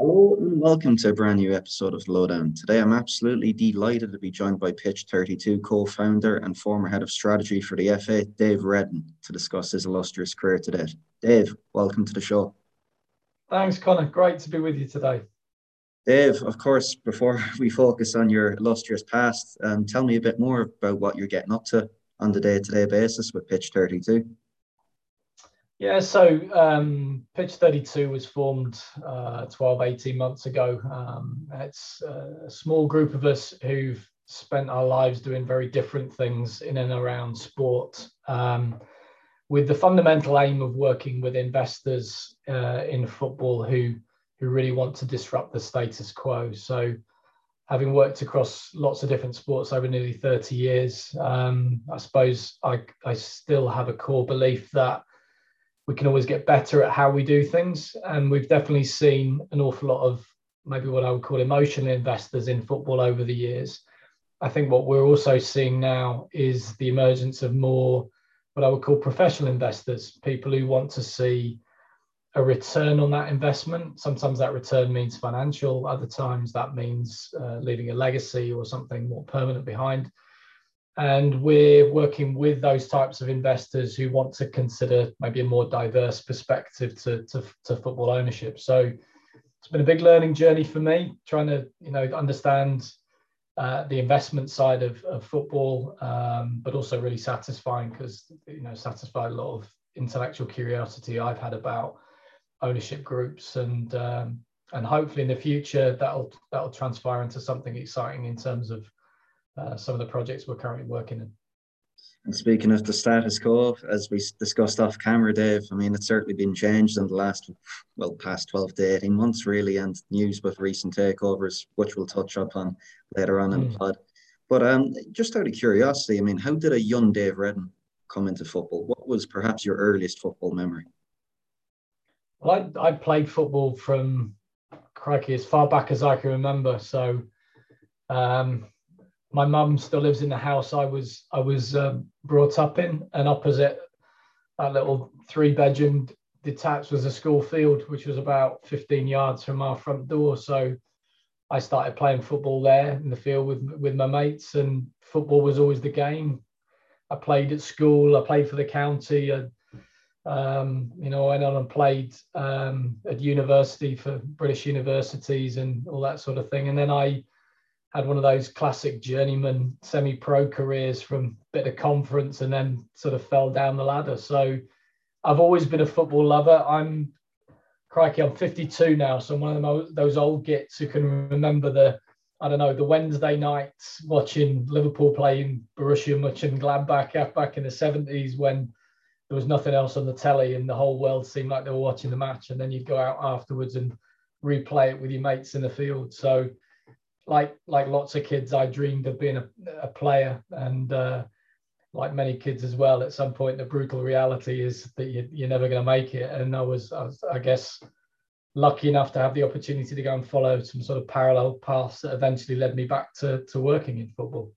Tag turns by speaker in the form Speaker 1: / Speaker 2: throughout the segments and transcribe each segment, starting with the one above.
Speaker 1: Hello and welcome to a brand new episode of Lowdown. Today I'm absolutely delighted to be joined by Pitch 32 co-founder and former head of strategy for the FA, Dave Reddin, to discuss his illustrious career today. Dave, welcome to the show.
Speaker 2: Thanks, Connor. Great to be with you today.
Speaker 1: Dave, of course, before we focus on your illustrious past, um, tell me a bit more about what you're getting up to on the day-to-day basis with Pitch 32.
Speaker 2: Yeah, so um, Pitch 32 was formed uh, 12, 18 months ago. Um, it's a small group of us who've spent our lives doing very different things in and around sport, um, with the fundamental aim of working with investors uh, in football who, who really want to disrupt the status quo. So, having worked across lots of different sports over nearly 30 years, um, I suppose I, I still have a core belief that we can always get better at how we do things. And we've definitely seen an awful lot of maybe what I would call emotional investors in football over the years. I think what we're also seeing now is the emergence of more what I would call professional investors, people who want to see a return on that investment. Sometimes that return means financial, other times that means uh, leaving a legacy or something more permanent behind. And we're working with those types of investors who want to consider maybe a more diverse perspective to, to, to football ownership. So it's been a big learning journey for me, trying to you know understand uh, the investment side of, of football, um, but also really satisfying because you know satisfied a lot of intellectual curiosity I've had about ownership groups and um, and hopefully in the future that'll that'll transpire into something exciting in terms of uh, some of the projects we're currently working in.
Speaker 1: And speaking of the status quo, as we discussed off camera, Dave, I mean, it's certainly been changed in the last, well, past 12 to 18 months, really, and news with recent takeovers, which we'll touch upon later on mm. in the hmm. pod. But um, just out of curiosity, I mean, how did a young Dave Reddin come into football? What was perhaps your earliest football memory?
Speaker 2: Well, I, I played football from, crikey, as far back as I can remember. So, um, my mum still lives in the house I was I was um, brought up in, and opposite that little three bedroom detached was a school field, which was about 15 yards from our front door. So I started playing football there in the field with with my mates, and football was always the game. I played at school. I played for the county. I, um, you know, I went on and played um, at university for British universities and all that sort of thing. And then I had one of those classic journeyman semi-pro careers from bit of conference and then sort of fell down the ladder. So I've always been a football lover. I'm crikey, I'm 52 now, so I'm one of those old gits who can remember the I don't know the Wednesday nights watching Liverpool playing Borussia Mönchengladbach back in the 70s when there was nothing else on the telly and the whole world seemed like they were watching the match, and then you'd go out afterwards and replay it with your mates in the field. So like like lots of kids, I dreamed of being a, a player, and uh, like many kids as well, at some point, the brutal reality is that you, you're never going to make it. And I was, I was, I guess, lucky enough to have the opportunity to go and follow some sort of parallel paths that eventually led me back to to working in football.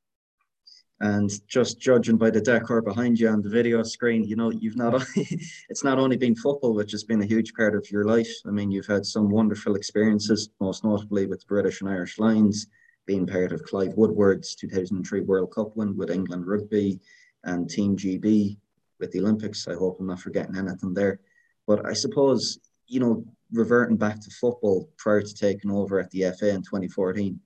Speaker 1: And just judging by the decor behind you on the video screen, you know, you've not, it's not only been football, which has been a huge part of your life. I mean, you've had some wonderful experiences, most notably with British and Irish Lions, being part of Clive Woodward's 2003 World Cup win with England Rugby and Team GB with the Olympics. I hope I'm not forgetting anything there. But I suppose, you know, reverting back to football prior to taking over at the FA in 2014,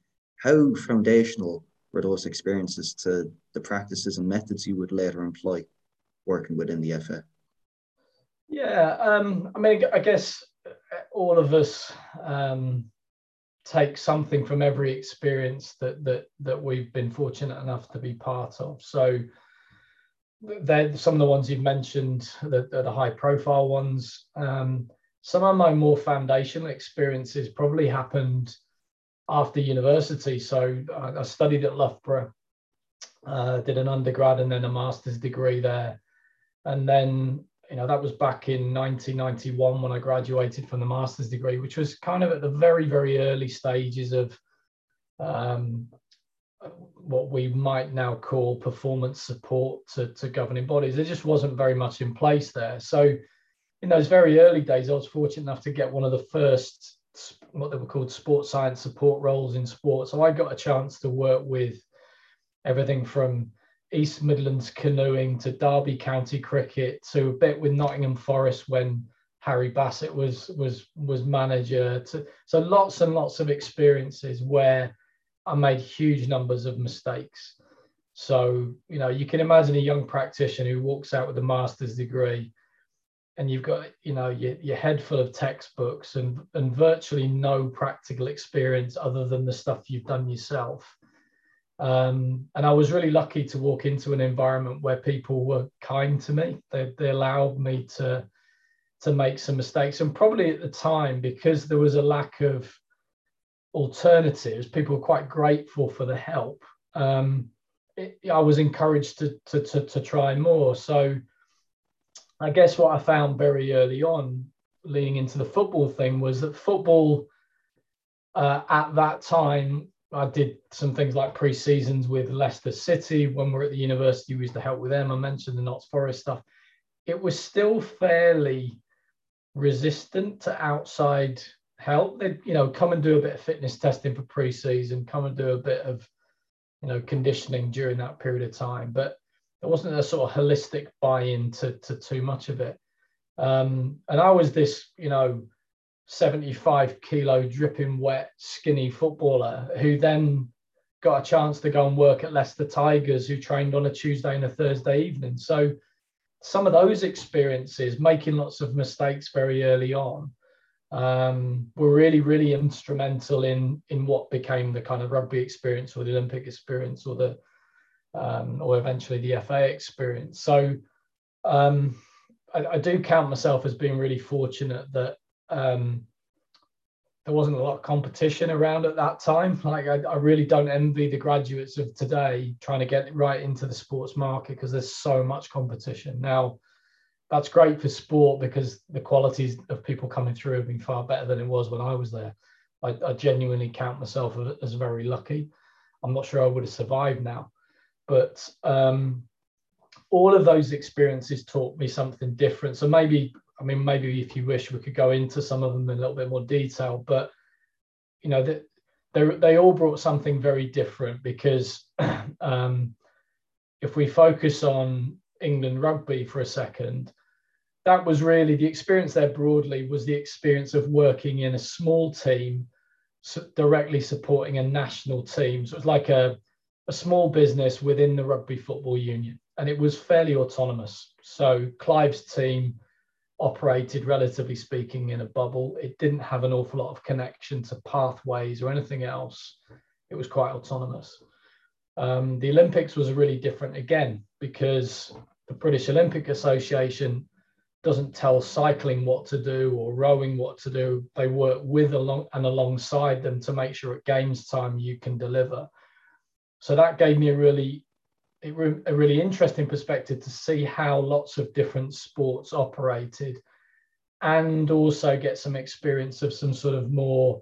Speaker 1: how foundational those experiences to the practices and methods you would later employ working within the FA?
Speaker 2: Yeah, um, I mean, I guess all of us um, take something from every experience that that that we've been fortunate enough to be part of. So, they're some of the ones you've mentioned, the, the high profile ones. Um, some of my more foundational experiences probably happened after university. So I, I studied at Loughborough, uh, did an undergrad and then a master's degree there. And then, you know, that was back in 1991 when I graduated from the master's degree, which was kind of at the very, very early stages of um, what we might now call performance support to, to governing bodies. There just wasn't very much in place there. So in those very early days, I was fortunate enough to get one of the first what they were called sports science support roles in sport. So I got a chance to work with everything from East Midlands canoeing to Derby County cricket to a bit with Nottingham Forest when Harry Bassett was was was manager. To, so lots and lots of experiences where I made huge numbers of mistakes. So you know you can imagine a young practitioner who walks out with a master's degree and you've got you know your, your head full of textbooks and and virtually no practical experience other than the stuff you've done yourself. Um, and i was really lucky to walk into an environment where people were kind to me. They, they allowed me to to make some mistakes. And probably at the time because there was a lack of alternatives people were quite grateful for the help. Um, it, i was encouraged to, to to to try more. So I guess what I found very early on, leading into the football thing, was that football uh, at that time, I did some things like pre seasons with Leicester City. When we are at the university, we used to help with them. I mentioned the Notts Forest stuff. It was still fairly resistant to outside help. They'd, you know, come and do a bit of fitness testing for pre-season, come and do a bit of, you know, conditioning during that period of time. But there wasn't a sort of holistic buy-in to, to too much of it. Um, and I was this, you know, 75 kilo dripping wet, skinny footballer who then got a chance to go and work at Leicester Tigers, who trained on a Tuesday and a Thursday evening. So some of those experiences, making lots of mistakes very early on, um, were really, really instrumental in in what became the kind of rugby experience or the Olympic experience or the um, or eventually the FA experience. So um, I, I, do count myself as being really fortunate that um, there wasn't a lot of competition around at that time. Like I, I, really don't envy the graduates of today trying to get right into the sports market because there's so much competition now. That's great for sport because the qualities of people coming through have been far better than it was when I was there. I, I genuinely count myself as very lucky. I'm not sure I would have survived now but um, all of those experiences taught me something different. So maybe, I mean, maybe if you wish, we could go into some of them in a little bit more detail. But you know, they they, they all brought something very different because um, if we focus on England rugby for a second, that was really the experience there broadly was the experience of working in a small team directly supporting a national team. So it's like a a small business within the Rugby Football Union, and it was fairly autonomous. So Clive's team operated, relatively speaking, in a bubble. It didn't have an awful lot of connection to pathways or anything else. It was quite autonomous. Um, the Olympics was really different again because the British Olympic Association doesn't tell cycling what to do or rowing what to do. They work with along and alongside them to make sure at games time you can deliver. So that gave me a really a really interesting perspective to see how lots of different sports operated and also get some experience of some sort of more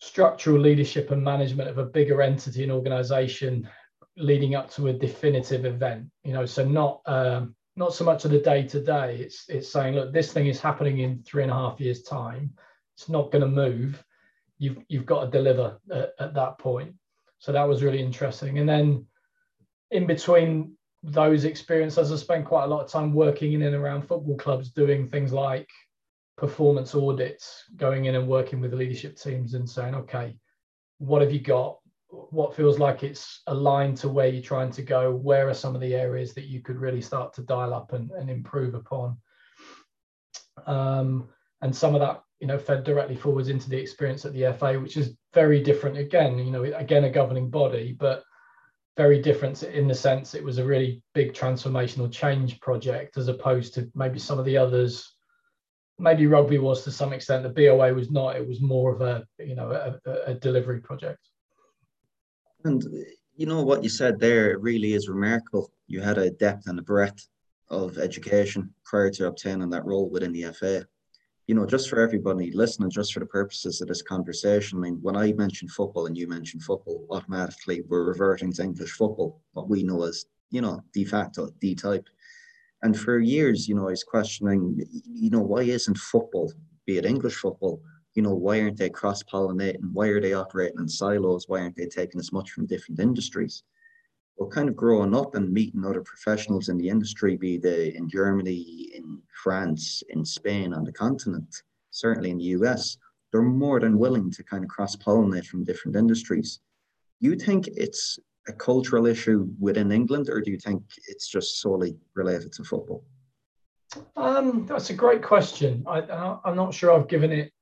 Speaker 2: structural leadership and management of a bigger entity and organization leading up to a definitive event you know? So not um, not so much of the day to day it's it's saying look this thing is happening in three and a half years time. It's not going to move. You've you've got to deliver at, at that point so that was really interesting. And then in between those experiences, I spent quite a lot of time working in and around football clubs, doing things like performance audits, going in and working with the leadership teams and saying, okay, what have you got? What feels like it's aligned to where you're trying to go? Where are some of the areas that you could really start to dial up and, and improve upon? Um, and some of that you know, fed directly forwards into the experience at the FA, which is very different. Again, you know, again a governing body, but very different in the sense it was a really big transformational change project as opposed to maybe some of the others. Maybe rugby was to some extent. The BOA was not. It was more of a you know a, a delivery project.
Speaker 1: And you know what you said there really is remarkable. You had a depth and a breadth of education prior to obtaining that role within the FA you know, just for everybody listening, just for the purposes of this conversation, I mean, when I mention football and you mention football, automatically we're reverting to English football, what we know as, you know, de facto, D type. And for years, you know, I was questioning, you know, why isn't football, be it English football you know, why aren't they cross pollinating? Why are they operating in silos? Why aren't they taking as much from different industries? Well, kind of growing up and meeting other professionals in the industry, be they in Germany, in France, in Spain, on the continent, certainly in the US, they're more than willing to kind of cross pollinate from different industries. You think it's a cultural issue within England, or do you think it's just solely related to football?
Speaker 2: Um, that's a great question. I, am not sure I've given it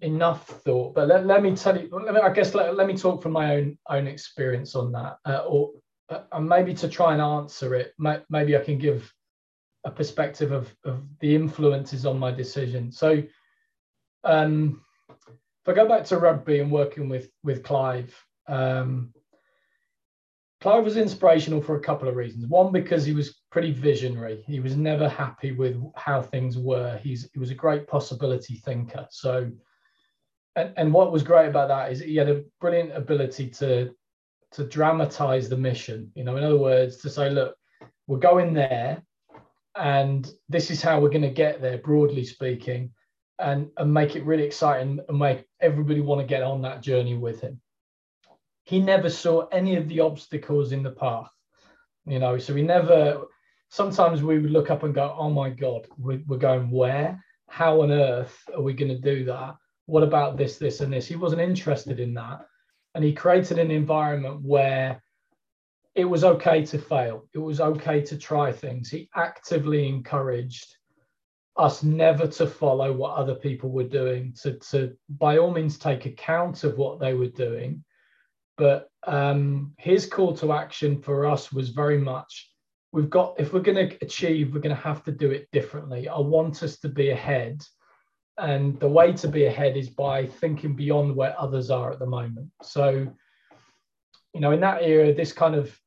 Speaker 2: enough thought, but let, let me tell you. Me, I guess let, let me talk from my own own experience on that, uh, or uh, maybe to try and answer it. May, maybe I can give a perspective of, of the influences on my decision. So, um, if I go back to rugby and working with with Clive, um, Clive was inspirational for a couple of reasons. One, because he was pretty visionary. He was never happy with how things were. He's he was a great possibility thinker. So, and, and what was great about that is he had a brilliant ability to to dramatize the mission. You know, in other words, to say, look, we're going there, and this is how we're going to get there, broadly speaking, and and make it really exciting and make everybody want to get on that journey with him. He never saw any of the obstacles in the path you know so he never sometimes we would look up and go oh my god we're, we're going where? How on earth are we going to do that what about this this and this he wasn't interested in that and he created an environment where it was okay to fail it was okay to try things he actively encouraged us never to follow what other people were doing to, to by all means take account of what they were doing but um, his call to action for us was very much we've got, if we're going to achieve, we're going to have to do it differently. I want us to be ahead. And the way to be ahead is by thinking beyond where others are at the moment. So, you know, in that era, this kind of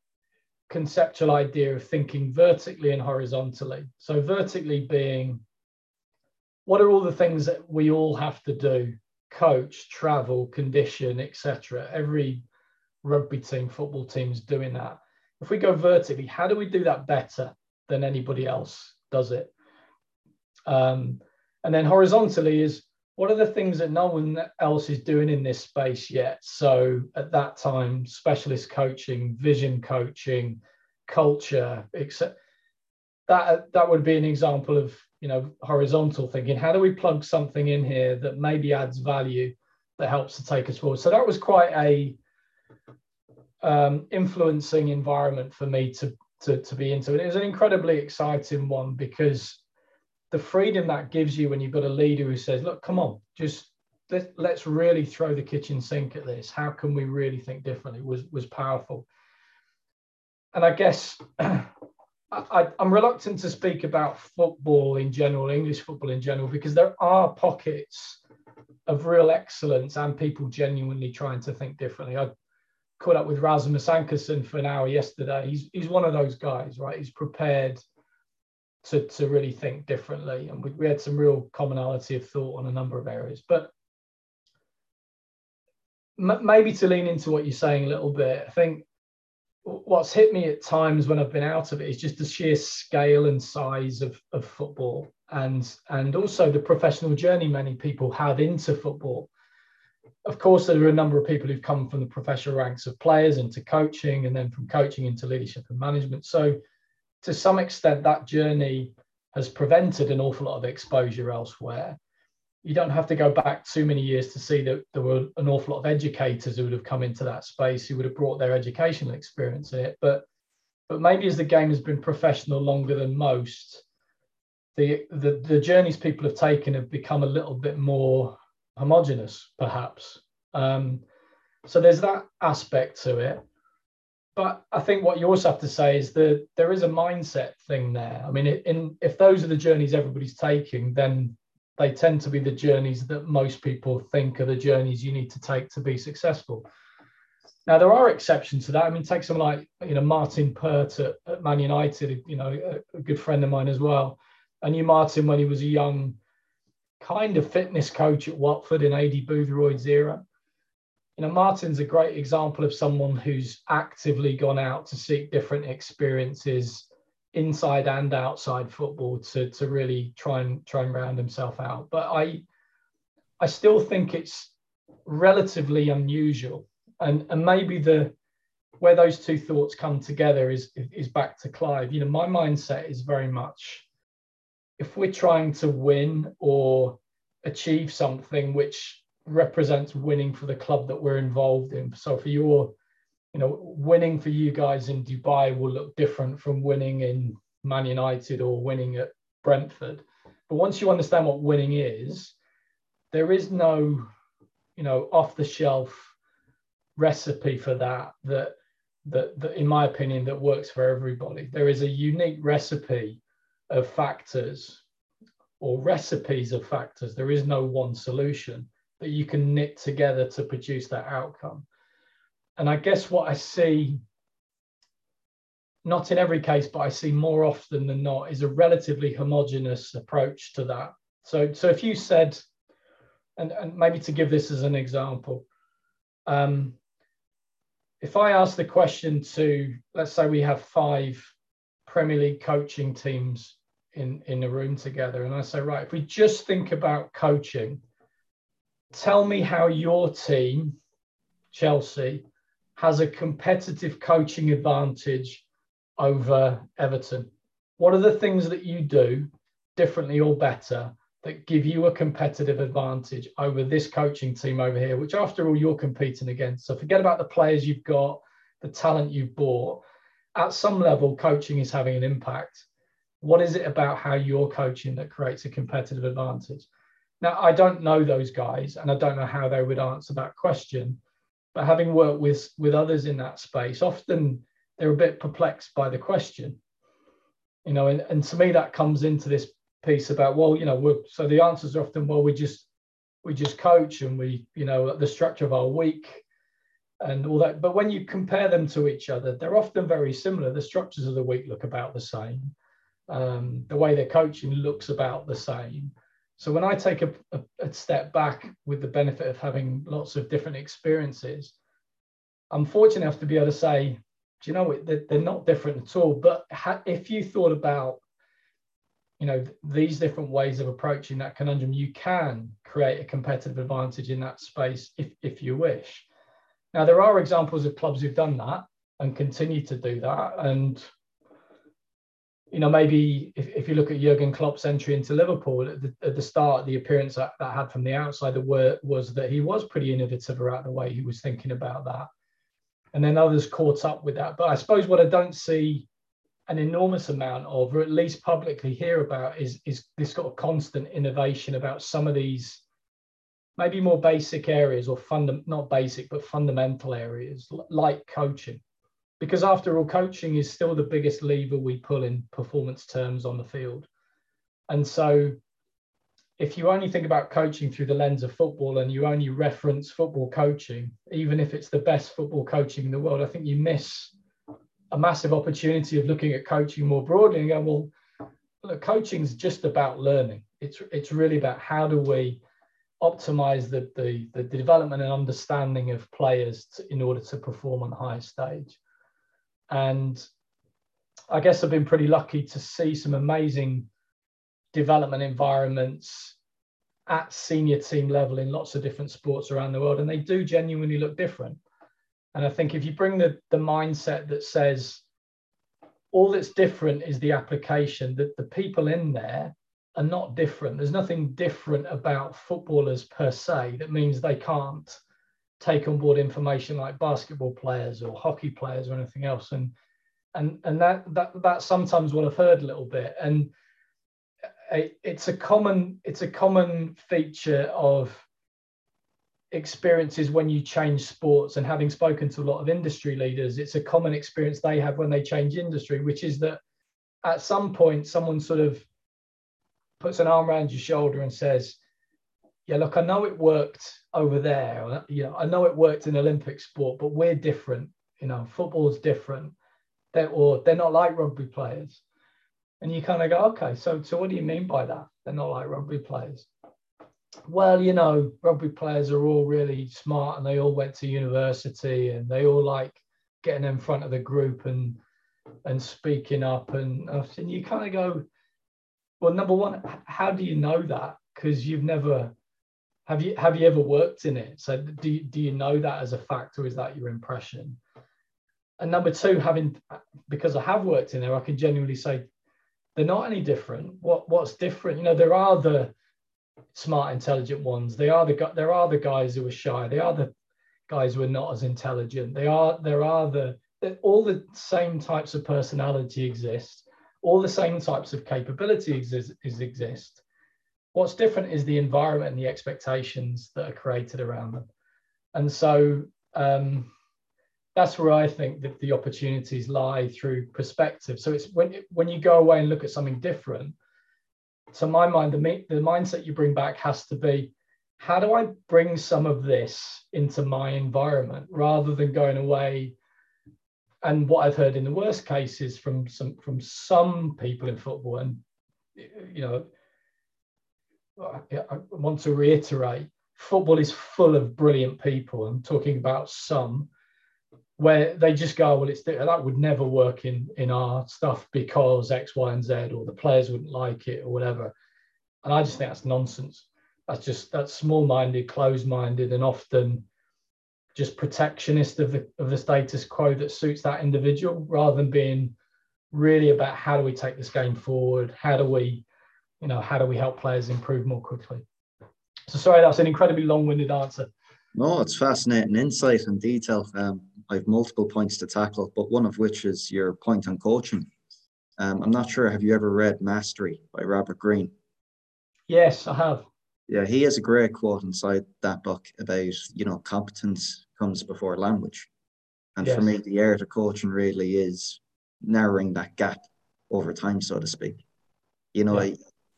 Speaker 2: conceptual idea of thinking vertically and horizontally. So, vertically being what are all the things that we all have to do coach, travel, condition, etc. Every rugby team, football teams doing that. If we go vertically, how do we do that better than anybody else does it? Um, and then horizontally is what are the things that no one else is doing in this space yet? So at that time, specialist coaching, vision coaching, culture, etc. That that would be an example of you know horizontal thinking. How do we plug something in here that maybe adds value that helps to take us forward? So that was quite a um, influencing environment for me to, to, to be into. And it was an incredibly exciting one because the freedom that gives you when you've got a leader who says, look, come on, just let, let's really throw the kitchen sink at this. How can we really think differently was, was powerful. And I guess I, am reluctant to speak about football in general, English football in general, because there are pockets of real excellence and people genuinely trying to think differently. I, caught up with Rasmus Ankersen for an hour yesterday. He's he's one of those guys, right? He's prepared to to really think differently, and we, we had some real commonality of thought on a number of areas. But m- maybe to lean into what you're saying a little bit, I think what's hit me at times when I've been out of it is just the sheer scale and size of, of football and and also the professional journey many people have into football of course, there are a number of people who've come from the professional ranks of players into coaching, and then from coaching into leadership and management. So, to some extent, that journey has prevented an awful lot of exposure elsewhere. You don't have to go back too many years to see that there were an awful lot of educators who would have come into that space who would have brought their educational experience in it. But but maybe as the game has been professional longer than most, the the, the journeys people have taken have become a little bit more homogenous, perhaps. Um, so there's that aspect to it. But I think what you also have to say is that there is a mindset thing there. I mean, in, if those are the journeys everybody's taking, then they tend to be the journeys that most people think are the journeys you need to take to be successful. Now there are exceptions to that. I mean, take someone like you know Martin Pert at, at Man United, you know, a, a, good friend of mine as well. I knew Martin when he was a young kind of fitness coach at Watford in Aidy Boothroyd's era. You know, Martin's a great example of someone who's actively gone out to seek different experiences inside and outside football to, to really try and try and round himself out. But I I still think it's relatively unusual. And, and maybe the where those two thoughts come together is is back to Clive. You know, my mindset is very much if we're trying to win or achieve something which represents winning for the club that we're involved in. So for your, you know, winning for you guys in Dubai will look different from winning in Man United or winning at Brentford. But once you understand what winning is, there is no, you know, off the shelf recipe for that that that, that, in my opinion, that works for everybody. There is a unique recipe of factors or recipes of factors. There is no one solution that you can knit together to produce that outcome. And I guess what I see, not in every case, but I see more often than not, is a relatively homogenous approach to that. So, so if you said, and, and maybe to give this as an example, um, if I ask the question to, let's say we have five Premier League coaching teams in, in the room together, and I say, right, if we just think about coaching, tell me how your team, Chelsea, has a competitive coaching advantage over Everton. What are the things that you do differently or better that give you a competitive advantage over this coaching team over here, which after all you're competing against. So forget about the players you've got, the talent you've bought. At some level, coaching is having an impact. What is it about how you're coaching that creates a competitive advantage? Now, I don't know those guys and I don't know how they would answer that question. But having worked with, with others in that space, often they're a bit perplexed by the question. You know, and, and to me, that comes into this piece about well you know we're so the answers are often well we just we just coach and we you know the structure of our week and all that but when you compare them to each other they're often very similar the structures of the week look about the same um, the way they're coaching looks about the same so when i take a, a, a step back with the benefit of having lots of different experiences i'm fortunate enough to be able to say do you know they're, they're not different at all. But ha- if you thought about you know these different ways of approaching that conundrum you can create a competitive advantage in that space if, if you wish. Now there are examples of clubs who've done that and continue to do that. And you know maybe if, if you look at Jurgen Klopp's entry into Liverpool at the, at the start the appearance that, that had from the outside word was that he was pretty innovative around the way he was thinking about that and then others caught up with that but I suppose what I don't see an enormous amount of, or at least publicly hear about, is, is this sort of constant innovation about some of these maybe more basic areas or fund, not basic, but fundamental areas like coaching. Because after all, coaching is still the biggest lever we pull in performance terms on the field. And so if you only think about coaching through the lens of football and you only reference football coaching, even if it's the best football coaching in the world, I think you miss a massive opportunity of looking at coaching more broadly and go, well, look, coaching is just about learning. It's it's really about how do we optimize the, the, the development and understanding of players to, in order to perform on the highest stage. And I guess I've been pretty lucky to see some amazing development environments at senior team level in lots of different sports around the world, and they do genuinely look different. And I think if you bring the, the mindset that says all that's different is the application, that the people in there are not different. There's nothing different about footballers per se that means they can't take on board information like basketball players or hockey players or anything else. And and and that that that's sometimes what I've heard a little bit. And it's a common it's a common feature of experiences when you change sports and having spoken to a lot of industry leaders it's a common experience they have when they change industry which is that at some point someone sort of puts an arm around your shoulder and says yeah look i know it worked over there. You know i know it worked in olympic sport but we're different. You know football's different. They're or they're not like rugby players. And you kind of go okay so so what do you mean by that? They're not like rugby players. Well, you know, rugby players are all really smart and they all went to university and they all like getting in front of the group and and speaking up and, and you kind of go, well, number one, how do you know that? Because you've never have you have you ever worked in it? So do you, do you know that as a fact, or is that your impression? And number two, having because I have worked in there, I can genuinely say they're not any different. What what's different? You know, there are the smart, intelligent ones. They are the there are the guys who are shy. They are the guys who are not as intelligent. They are there are the all the same types of personality exist. All the same types of capability exist, exist. What's different is the environment and the expectations that are created around them. And so um, that's where I think that the opportunities lie through perspective. So it's when when you go away and look at something different. To my mind, the the mindset you bring back has to be, how do I bring some of this into my environment rather than going away. And what I've heard in the worst cases from some from some people in football, and you know, I want to reiterate, football is full of brilliant people. I'm talking about some where they just go, well, it's that would never work in in our stuff because X, Y, and Z, or the players wouldn't like it, or whatever. And I just think that's nonsense. That's just that's small-minded, closed-minded, and often just protectionist of the of the status quo that suits that individual, rather than being really about how do we take this game forward, how do we, you know, how do we help players improve more quickly. So sorry, that's an incredibly long-winded answer.
Speaker 1: No, it's fascinating insight and detail. Um, I have multiple points to tackle, but one of which is your point on coaching. Um, I'm not sure. Have you ever read Mastery by Robert Greene?
Speaker 2: Yes, I have.
Speaker 1: Yeah, he has a great quote inside that book about you know competence comes before language, and yes. for me, the art of coaching really is narrowing that gap over time, so to speak. You know, yeah.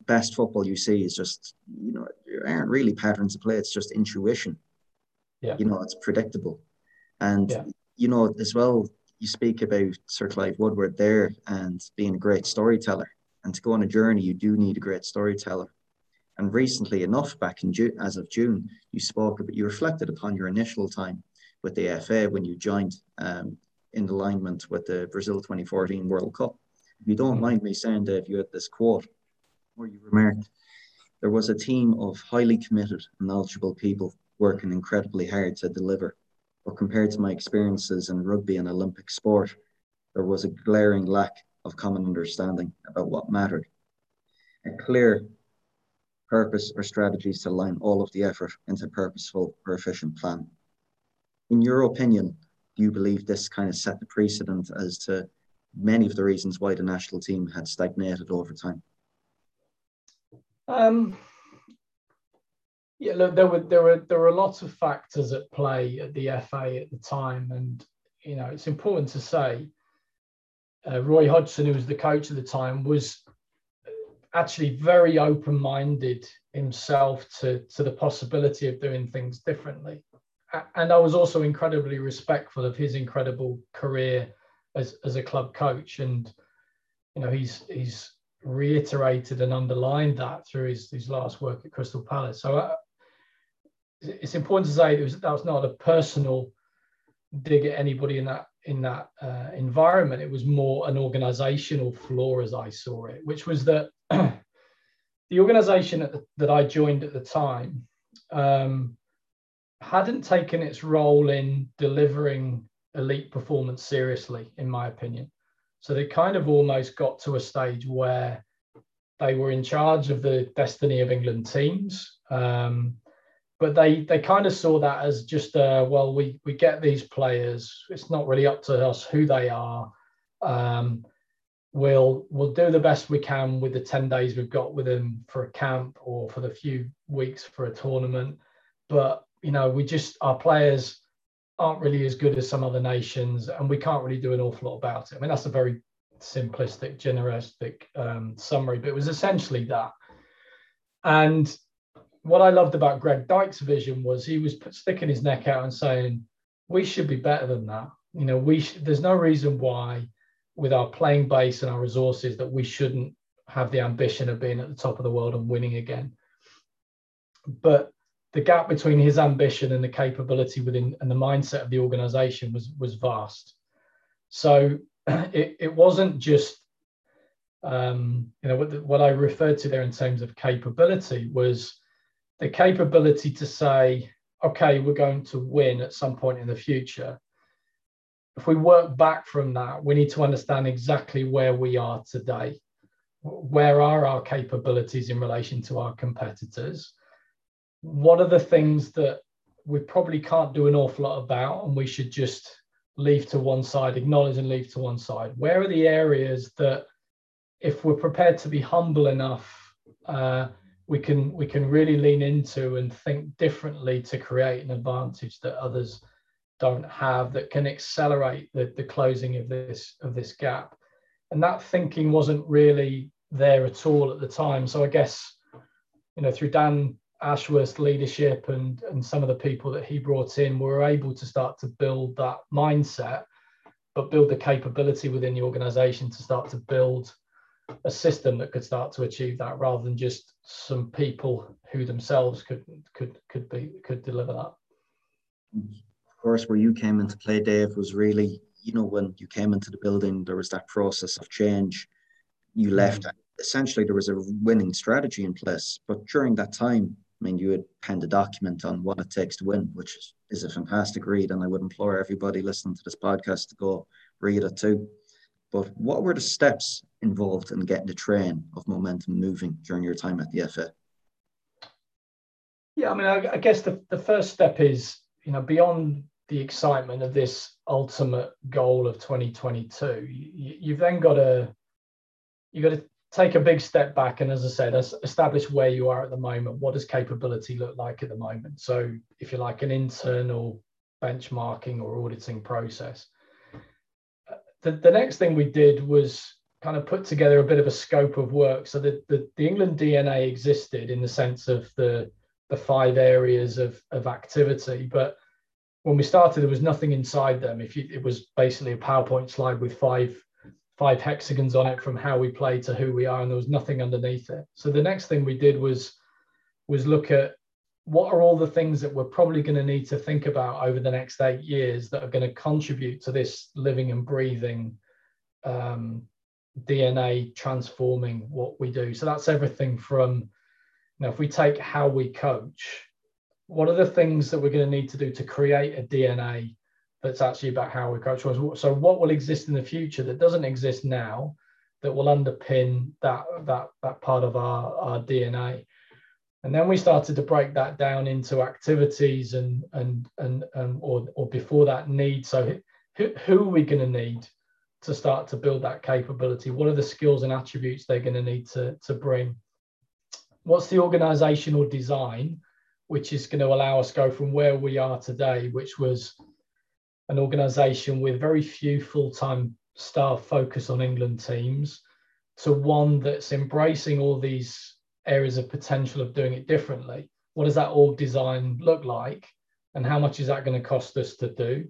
Speaker 1: Best football you see is just you know there aren't really patterns of play; it's just intuition.
Speaker 2: Yeah.
Speaker 1: You know, it's predictable. And, yeah. you know, as well, you speak about Sir Clive Woodward there and being a great storyteller. And to go on a journey, you do need a great storyteller. And recently enough, back in June, as of June, you spoke about, you reflected upon your initial time with the FA when you joined um, in alignment with the Brazil 2014 World Cup. If you don't mind me saying, Dave, you had this quote where you remarked, there was a team of highly committed and knowledgeable people working incredibly hard to deliver but compared to my experiences in rugby and Olympic sport, there was a glaring lack of common understanding about what mattered. A clear purpose or strategies to align all of the effort into a purposeful or efficient plan. In your opinion, do you believe this kind of set the precedent as to many of the reasons why the national team had stagnated over time?
Speaker 2: Um, yeah, look, there were there were there were lots of factors at play at the FA at the time, and you know it's important to say uh, Roy Hodgson, who was the coach at the time, was actually very open-minded himself to to the possibility of doing things differently, and I was also incredibly respectful of his incredible career as as a club coach, and you know he's he's reiterated and underlined that through his, his last work at Crystal Palace. So uh, it's important to say was, that was not a personal dig at anybody in that in that uh, environment. It was more an organizational flaw as I saw it, which was that the organization the, that I joined at the time um, hadn't taken its role in delivering elite performance seriously, in my opinion. So they kind of almost got to a stage where they were in charge of the destiny of England teams. Um, but they they kind of saw that as just uh, well we we get these players. It's not really up to us who they are. Um, we'll we'll do the best we can with the 10 days we've got with them for a camp or for the few weeks for a tournament. But you know we just our players aren't really as good as some other nations and we can't really do an awful lot about it i mean that's a very simplistic generalistic um, summary but it was essentially that and what I loved about Greg Dyke's vision was he was sticking his neck out and saying, we should be better than that. You know, we sh- there's no reason why, with our playing base and our resources, that we shouldn't have the ambition of being at the top of the world and winning again. But the gap between his ambition and the capability within and the mindset of the organization was was vast. So it, it wasn't just um, you know what, the, what I referred to there in terms of capability was the capability to say, okay, we're going to win at some point in the future. If we work back from that, we need to understand exactly where we are today. Where are our capabilities in relation to our competitors? What are the things that we probably can't do an awful lot about and we should just leave to one side, acknowledge and leave to one side? Where are the areas that, if we're prepared to be humble enough, uh, we can we can really lean into and think differently to create an advantage that others don't have that can accelerate the, the closing of this of this gap and that thinking wasn't really there at all at the time so i guess you know through dan ashworth's leadership and and some of the people that he brought in were able to start to build that mindset but build the capability within the organization to start to build a system that could start to achieve that rather than just some people who themselves could could could be could deliver that.
Speaker 1: Of course, where you came into play, Dave, was really you know when you came into the building, there was that process of change. You left. Mm. Essentially, there was a winning strategy in place, but during that time, I mean, you would penned a document on what it takes to win, which is, is a fantastic read, and I would implore everybody listening to this podcast to go read it too. But what were the steps involved in getting the train of momentum moving during your time at the FA?
Speaker 2: Yeah, I mean, I, I guess the, the first step is, you know, beyond the excitement of this ultimate goal of 2022, you, you've then got to you got to take a big step back and, as I said, establish where you are at the moment. What does capability look like at the moment? So, if you like, an internal benchmarking or auditing process. The, the next thing we did was kind of put together a bit of a scope of work. So the, the, the England DNA existed in the sense of the, the five areas of, of activity, but when we started, there was nothing inside them. If you, it was basically a PowerPoint slide with five five hexagons on it from how we play to who we are, and there was nothing underneath it. So the next thing we did was was look at what are all the things that we're probably going to need to think about over the next eight years that are going to contribute to this living and breathing um, DNA transforming what we do. So that's everything from, you know, if we take how we coach, what are the things that we're going to need to do to create a DNA that's actually about how we coach? So what will exist in the future that doesn't exist now that will underpin that that that part of our, our DNA? And then we started to break that down into activities and and and, and or or before that need. So who, who are we going to need to start to build that capability? What are the skills and attributes they're going to need to, to bring? What's the organizational design which is going to allow us go from where we are today, which was an organization with very few full-time staff focused on England teams, to one that's embracing all these areas of potential of doing it differently. What does that org design look like? And how much is that going to cost us to do?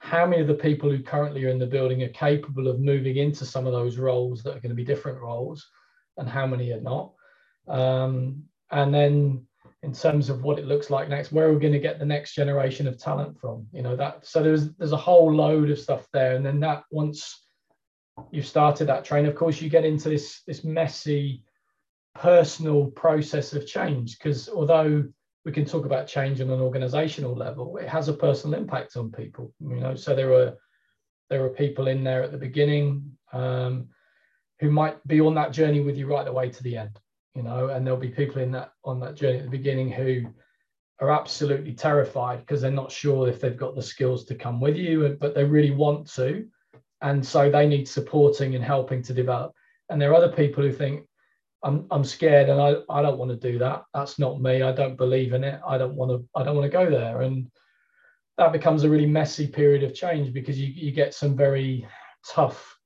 Speaker 2: how many of the people who currently are in the building are capable of moving into some of those roles that are going to be different roles and how many are not um, and then in terms of what it looks like next where are we going to get the next generation of talent from? You know that so there's there's a whole load of stuff there. And then that once you've started that train of course you get into this this messy personal process of change. Because although we can talk about change on an organizational level it has a personal impact on people you know. So there are there are people in there at the beginning um, who might be on that journey with you right the way to the end you know and there'll be people in that on that journey at the beginning who are absolutely terrified because they're not sure if they've got the skills to come with you but they really want to and so they need supporting and helping to develop and there are other people who think I'm I'm scared and I, I don't want to do that. That's not me. I don't believe in it. I don't want to I don't want to go there. And that becomes a really messy period of change because you, you get some very tough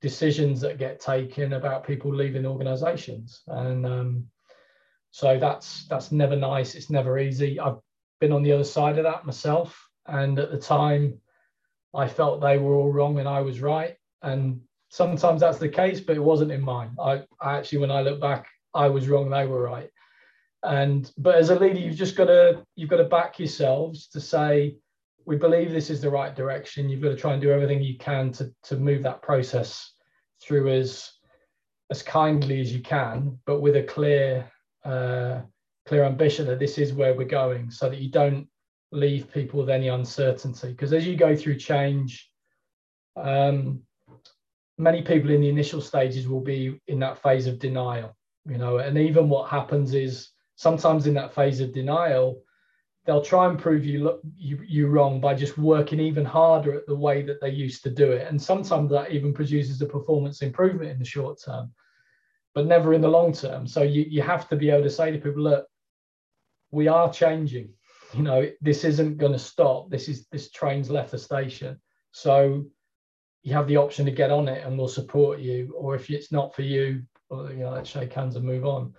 Speaker 2: decisions that get taken about people leaving organizations. And um, so that's that's never nice. It's never easy. I've been on the other side of that myself. And at the time I felt they were all wrong and I was right. And sometimes that's the case, but it wasn't in mine. I, I actually, when I look back, I was wrong, they were right. And but as a leader, you've just got to you've got to back yourselves to say, we believe this is the right direction. You've got to try and do everything you can to to move that process through as as kindly as you can, but with a clear uh, clear ambition that this is where we're going so that you don't leave people with any uncertainty. Because as you go through change, um, many people in the initial stages will be in that phase of denial, you know, and even what happens is sometimes in that phase of denial, they'll try and prove you you, you wrong by just working even harder at the way that they used to do it. And sometimes that even produces a performance improvement in the short term, but never in the long term. So you, you have to be able to say to people, look, we are changing. You know, this isn't going to stop. This is this train's left the station. So you have the option to get on it and we'll support you. Or if it's not for you, well, you know, let's shake hands and move on.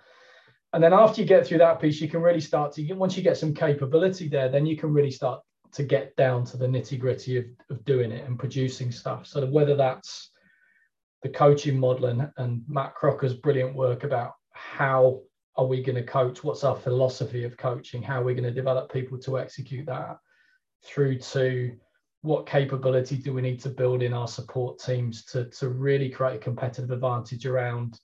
Speaker 2: And then after you get through that piece, you can really start to once you get some capability there, then you can really start to get down to the nitty gritty of, of doing it and producing stuff. So whether that's the coaching model and, and Matt Crocker's brilliant work about how are we going to coach? What's our philosophy of coaching? How are we going to develop people to execute that? Through to what capability do we need to build in our support teams to, to really create a competitive advantage around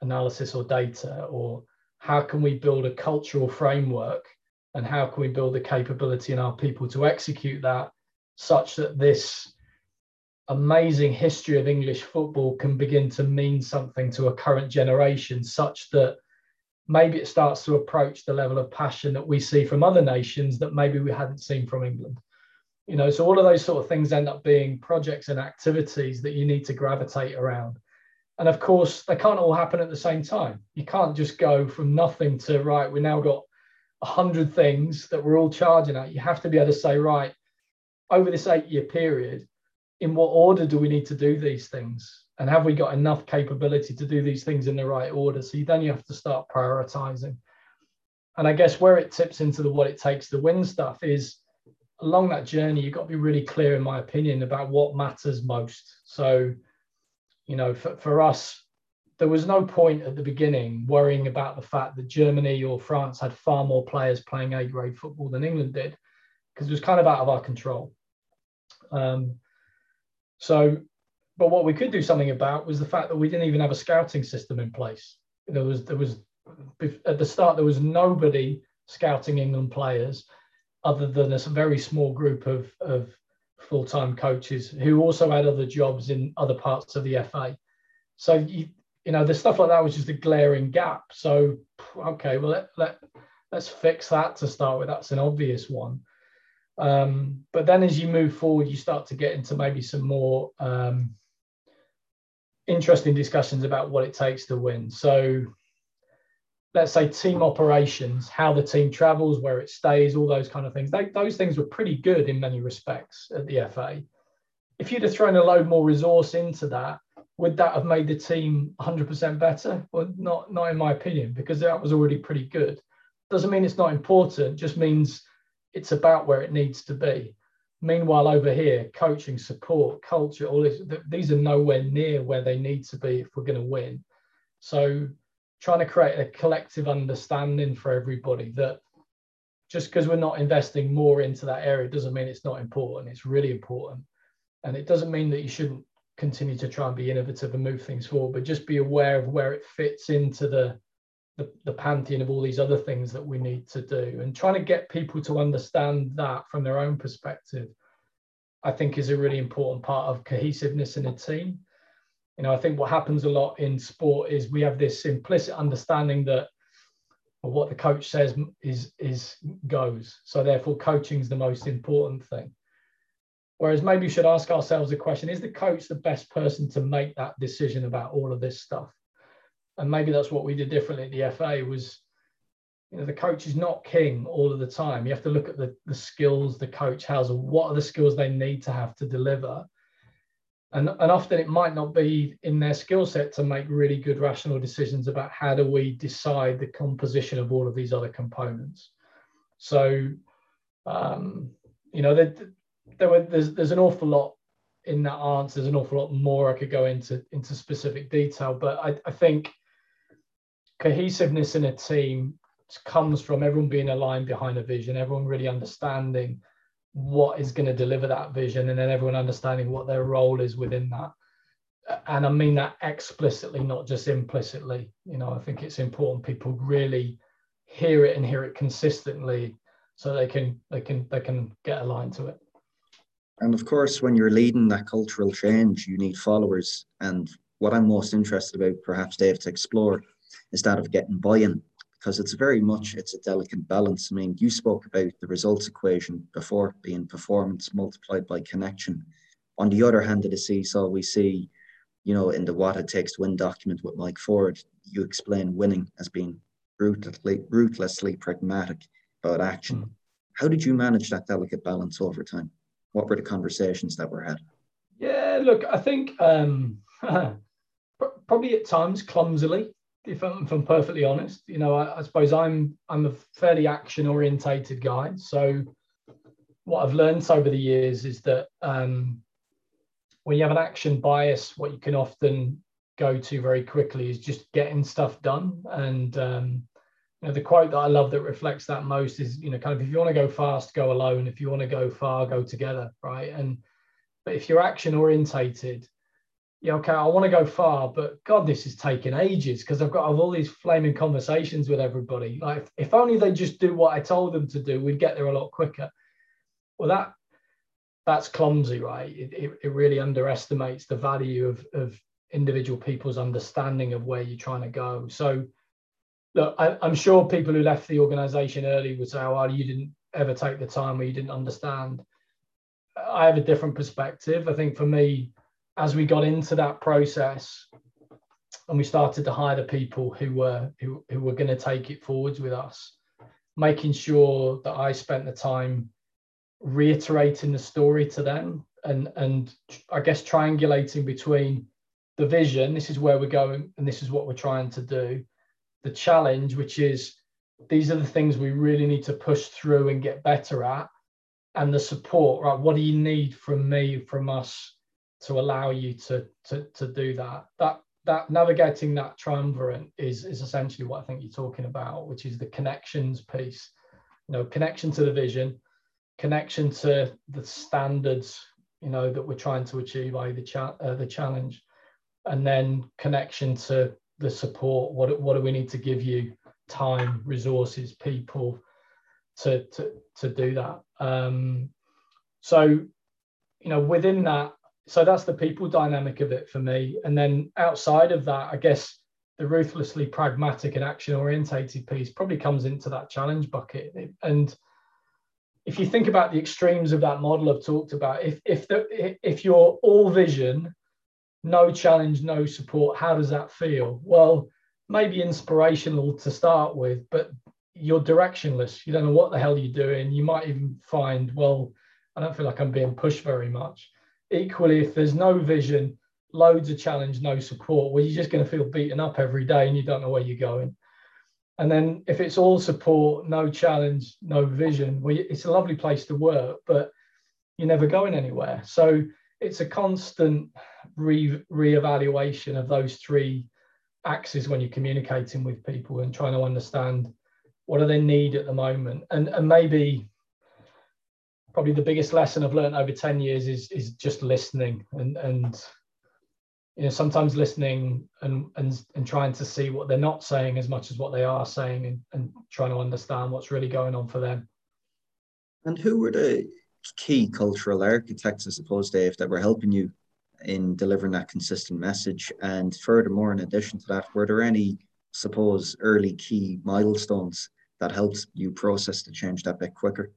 Speaker 2: analysis or data? Or how can we build a cultural framework and how can we build the capability in our people to execute that such that this amazing history of English football can begin to mean something to a current generation, such that maybe it starts to approach the level of passion that we see from other nations that maybe we hadn't seen from England. You know, so all of those sort of things end up being projects and activities that you need to gravitate around. And of course, they can't all happen at the same time. You can't just go from nothing to right, we now got a hundred things that we're all charging at. You have to be able to say, right, over this eight-year period, in what order do we need to do these things? And have we got enough capability to do these things in the right order? So then you have to start prioritizing. And I guess where it tips into the what it takes to win stuff is along that journey, you've got to be really clear, in my opinion, about what matters most. So, you know, for, for us, there was no point at the beginning worrying about the fact that Germany or France had far more players playing A grade football than England did, because it was kind of out of our control. Um, so, but what we could do something about was the fact that we didn't even have a scouting system in place. There was there was at the start there was nobody scouting England players other than a very small group of, of full-time coaches who also had other jobs in other parts of the FA. So you, you know the stuff like that was just a glaring gap. So okay, well let, let let's fix that to start with. That's an obvious one. Um, but then as you move forward, you start to get into maybe some more um, interesting discussions about what it takes to win. So let's say team operations, how the team travels, where it stays, all those kind of things. They, those things were pretty good in many respects at the FA. If you'd have thrown a load more resource into that, would that have made the team 100% better? Well, not, not in my opinion, because that was already pretty good. Doesn't mean it's not important, just means it's about where it needs to be. Meanwhile, over here, coaching, support, culture, all this, these are nowhere near where they need to be if we're going to win. So, trying to create a collective understanding for everybody that just because we're not investing more into that area doesn't mean it's not important. It's really important. And it doesn't mean that you shouldn't continue to try and be innovative and move things forward, but just be aware of where it fits into the the, the pantheon of all these other things that we need to do and trying to get people to understand that from their own perspective i think is a really important part of cohesiveness in a team you know i think what happens a lot in sport is we have this implicit understanding that what the coach says is is goes. So therefore coaching is the most important thing. Whereas maybe we should ask ourselves the question is the coach the best person to make that decision about all of this stuff? And maybe that's what we did differently at the FA was you know the coach is not king all of the time. You have to look at the, the skills the coach has what are the skills they need to have to deliver and, and often it might not be in their skill set to make really good rational decisions about how do we decide the composition of all of these other components. So um, you know there, there were there's, there's an awful lot in that answer. There's an awful lot more i could go into into specific detail but i, I think cohesiveness in a team comes from everyone being aligned behind a vision, everyone really understanding what is going to deliver that vision, and then everyone understanding what their role is within that. And I mean that explicitly, not just implicitly. You know, I think it's important people really hear it and hear it consistently so they can they can they can get aligned to it
Speaker 1: and of course when you're leading that cultural change you need followers and what i'm most interested about perhaps dave to explore is that of getting buy-in because it's very much it's a delicate balance i mean you spoke about the results equation before being performance multiplied by connection on the other hand of the seesaw we see you know in the what it takes to win document with mike ford you explain winning as being ruthlessly, ruthlessly pragmatic about action. Mm. How did you manage that delicate balance over time? What were the conversations that were had?
Speaker 2: Yeah, look, I think um, probably at times clumsily, if I'm, if I'm perfectly honest. You know, I, I suppose I'm I'm a fairly action orientated guy. So what I've learned over the years is that um, when you have an action bias, what you can often go to very quickly is just getting stuff done. And um, you know, the quote that I love that reflects that most is, you know, kind of if you want to go fast, go alone. If you want to go far, go together, right? And but if you're action orientated, yeah, okay, I want to go far, but God, this is taking ages because I've got have all these flaming conversations with everybody. Like, if, if only they just do what I told them to do, we'd get there a lot quicker. Well, that that's clumsy, right? It, it, it really underestimates the value of, of individual people's understanding of where you're trying to go. So, look, I, am sure people who left the organization early would say, oh, well, you didn't ever take the time or you didn't understand. I have a different perspective. I think for me, as we got into that process and we started to hire the people who were who, who were going to take it forwards with us, making sure that I spent the time reiterating the story to them and and I guess triangulating between the vision, this is where we're going, and this is what we're trying to do. The challenge, which is these are the things we really need to push through and get better at. And the support, right? What do you need from me, from us to allow you to to, to do that? That that navigating that triumvirate is is essentially what I think you're talking about, which is the connections piece. You know, connection to the vision, connection to the standards, you know, that we're trying to achieve, i.e. the, cha- uh, the challenge, and then connection to the support. What what do we need to give you? Time, resources, people to to to do that. Um, so, you know, within that, so that's the people dynamic of it for me. And then outside of that, I guess the ruthlessly pragmatic and action orientated piece probably comes into that challenge bucket. And if you think about the extremes of that model I've talked about, if if the if you're all vision no challenge, no support. How does that feel? Well, maybe inspirational to start with, but you're directionless. You don't know what the hell you're doing. You might even find, well, I don't feel like I'm being pushed very much. Equally, if there's no vision, loads of challenge, no support, well, you're just going to feel beaten up every day and you don't know where you're going. And then if it's all support, no challenge, no vision, well, it's a lovely place to work, but you're never going anywhere. So it's a constant re reevaluation of those three axes when you're communicating with people and trying to understand what do they need at the moment and and maybe probably the biggest lesson I've learned over 10 years is is just listening and and you know sometimes listening and and and trying to see what they're not saying as much as what they are saying and, and trying to understand what's really going on for them
Speaker 1: and who were the key cultural architects, I suppose, Dave, that were helping you in delivering that consistent message? And furthermore, in addition to that, were there any, suppose, early key milestones that helped you process the change that bit quicker?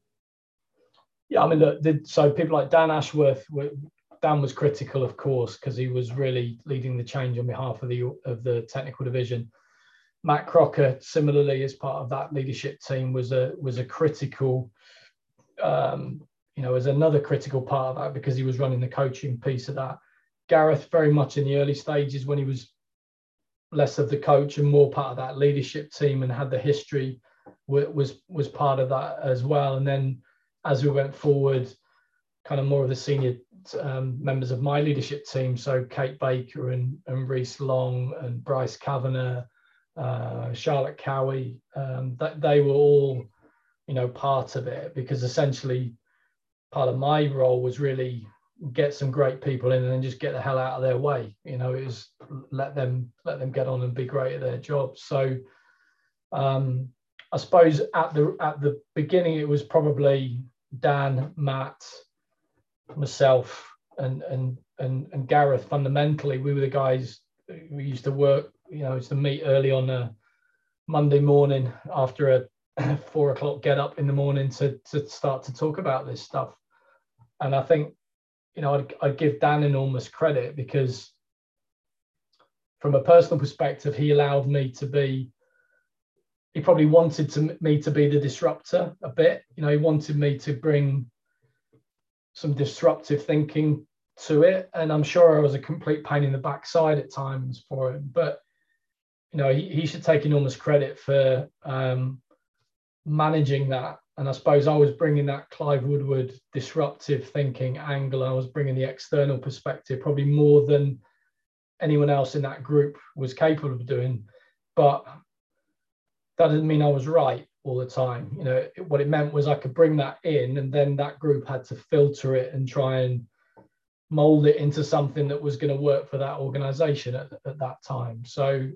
Speaker 2: Yeah, I mean, the, the, so people like Dan Ashworth, were, Dan was critical, of course, because he was really leading the change on behalf of the of the technical division. Matt Crocker, similarly, as part of that leadership team, was a was a critical um, you know, as another critical part of that because he was running the coaching piece of that. Gareth, very much in the early stages when he was less of the coach and more part of that leadership team and had the history was was part of that as well. And then as we went forward, kind of more of the senior um, members of my leadership team, so Kate Baker and, and Reese Long and Bryce Kavanagh, uh, Charlotte Cowie, um, that they were all, you know, part of it because essentially part of my role was really get some great people in and then just get the hell out of their way. You know, it was let them let them get on and be great at their jobs. So um, I suppose at the at the beginning it was probably Dan, Matt, myself, and and and and Gareth. Fundamentally, we were the guys we used to work. You know, used to meet early on a Monday morning after a four o'clock get up in the morning to to start to talk about this stuff. And I think, you know, I'd, I'd give Dan enormous credit because, from a personal perspective, he allowed me to be he probably wanted to, me to be the disruptor a bit. You know, he wanted me to bring some disruptive thinking to it, and I'm sure I was a complete pain in the backside at times for him. But you know, he, he should take enormous credit for um, managing that. And I suppose I was bringing that Clive Woodward disruptive thinking angle. I was bringing the external perspective probably more than anyone else in that group was capable of doing. But that didn't mean I was right all the time. You know, what it meant was I could bring that in, and then that group had to filter it and try and mold it into something that was going to work for that organization at, at that time. So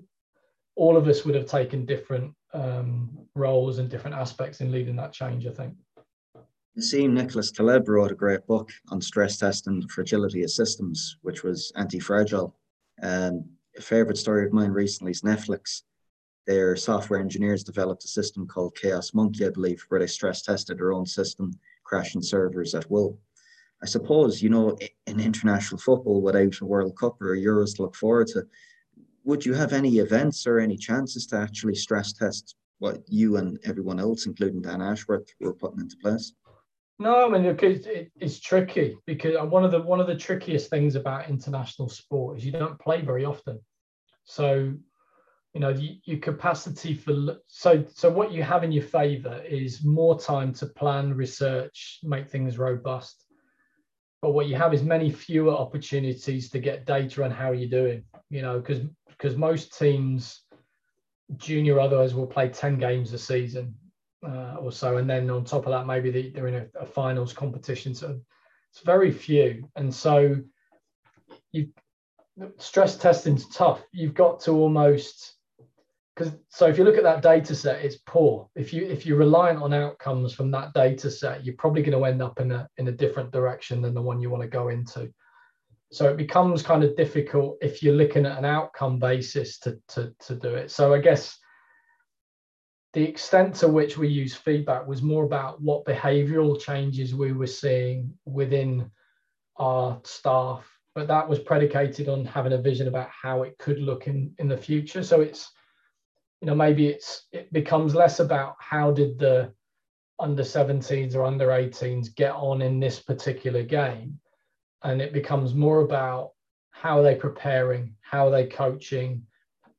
Speaker 2: all of us would have taken different um, roles and different aspects in leading that change, I think.
Speaker 1: Nassim Nicholas Taleb wrote a great book on stress testing fragility of systems, which was anti-fragile. And a favorite story of mine recently is Netflix their software engineers developed a system called Chaos Monkey, I believe, where they stress tested their own system, crashing servers at will. I suppose, you know, in international football without a World Cup or a Euros to look forward to, would you have any events or any chances to actually stress test what you and everyone else, including Dan Ashworth, were putting into place?
Speaker 2: No, I mean it's, it's tricky because uh, one of the one of the trickiest things about international sport is you don't play very often. So you know your capacity for so so what you have in your favor is more time to plan research make things robust. But what you have is many fewer opportunities to get data on how you're doing you know because because most teams junior otherwise will play 10 games a season uh, or so and then on top of that maybe they, they're in a, a finals competition. So it's very few. And so you stress testing's tough. You've got to almost because so if you look at that data set it's poor. If you if you're reliant on outcomes from that data set you're probably going to end up in a in a different direction than the one you want to go into. So it becomes kind of difficult if you're looking at an outcome basis to to, to do it. So i guess the extent to which we use feedback was more about what behavioral changes we were seeing within our staff but that was predicated on having a vision about how it could look in in the future. So it's you know maybe it's it becomes less about how did the under 17s or under 18s get on in this particular game and it becomes more about how are they preparing how are they coaching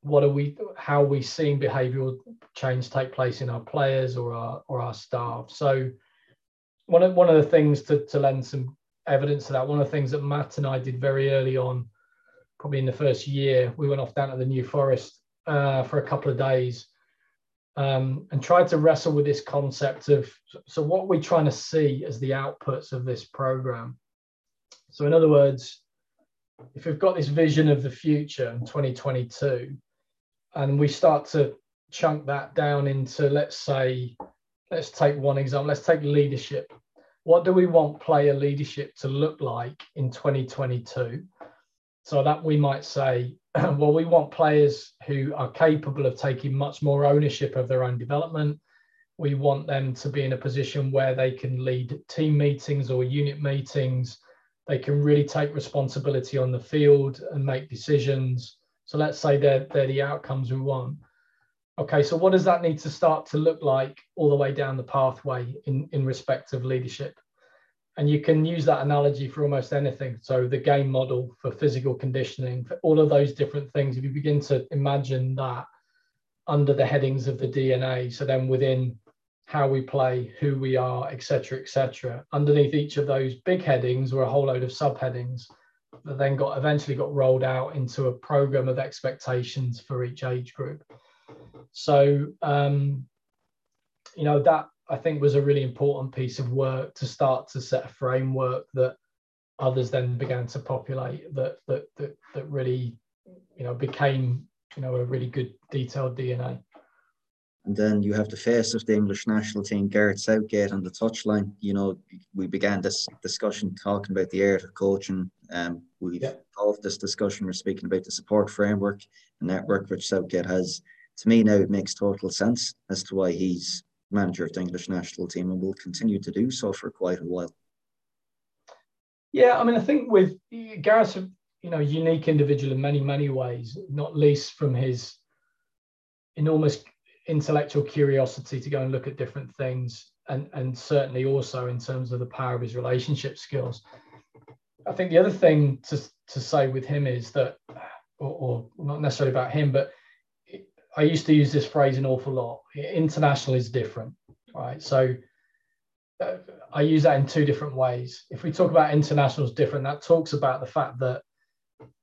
Speaker 2: what are we how are we seeing behavioral change take place in our players or our or our staff. So one of one of the things to, to lend some evidence to that one of the things that matt and i did very early on probably in the first year we went off down to the new forest uh, for a couple of days um, and tried to wrestle with this concept of so what we're trying to see as the outputs of this program. So, in other words, if we've got this vision of the future in 2022, and we start to chunk that down into, let's say, let's take one example, let's take leadership. What do we want player leadership to look like in 2022? So that we might say well, we want players who are capable of taking much more ownership of their own development. We want them to be in a position where they can lead team meetings or unit meetings. They can really take responsibility on the field and make decisions. So let's say they're, they're the outcomes we want. Okay, so what does that need to start to look like all the way down the pathway in, in respect of leadership? And you can use that analogy for almost anything. So the game model for physical conditioning, for all of those different things, if you begin to imagine that under the headings of the DNA, so then within how we play, who we are, etc., etc., underneath each of those big headings were a whole load of subheadings that then got eventually got rolled out into a program of expectations for each age group. So um, you know that I think was a really important piece of work to start to set a framework that others then began to populate that that that, that really you know became you know a really good detailed DNA.
Speaker 1: And then you have the face of the English national team, Gareth Southgate, on the touchline. You know, we began this discussion talking about the art of coaching. Um, we've yeah. involved this discussion. We're speaking about the support framework and network which Southgate has. To me now, it makes total sense as to why he's manager of the English national team and will continue to do so for quite a while.
Speaker 2: Yeah, I mean, I think with Gareth, you know, unique individual in many, many ways, not least from his enormous intellectual curiosity to go and look at different things, and and certainly also in terms of the power of his relationship skills. I think the other thing to to say with him is that, or, or not necessarily about him, but I used to use this phrase an awful lot. International is different, right? So uh, I use that in two different ways. If we talk about international is different, that talks about the fact that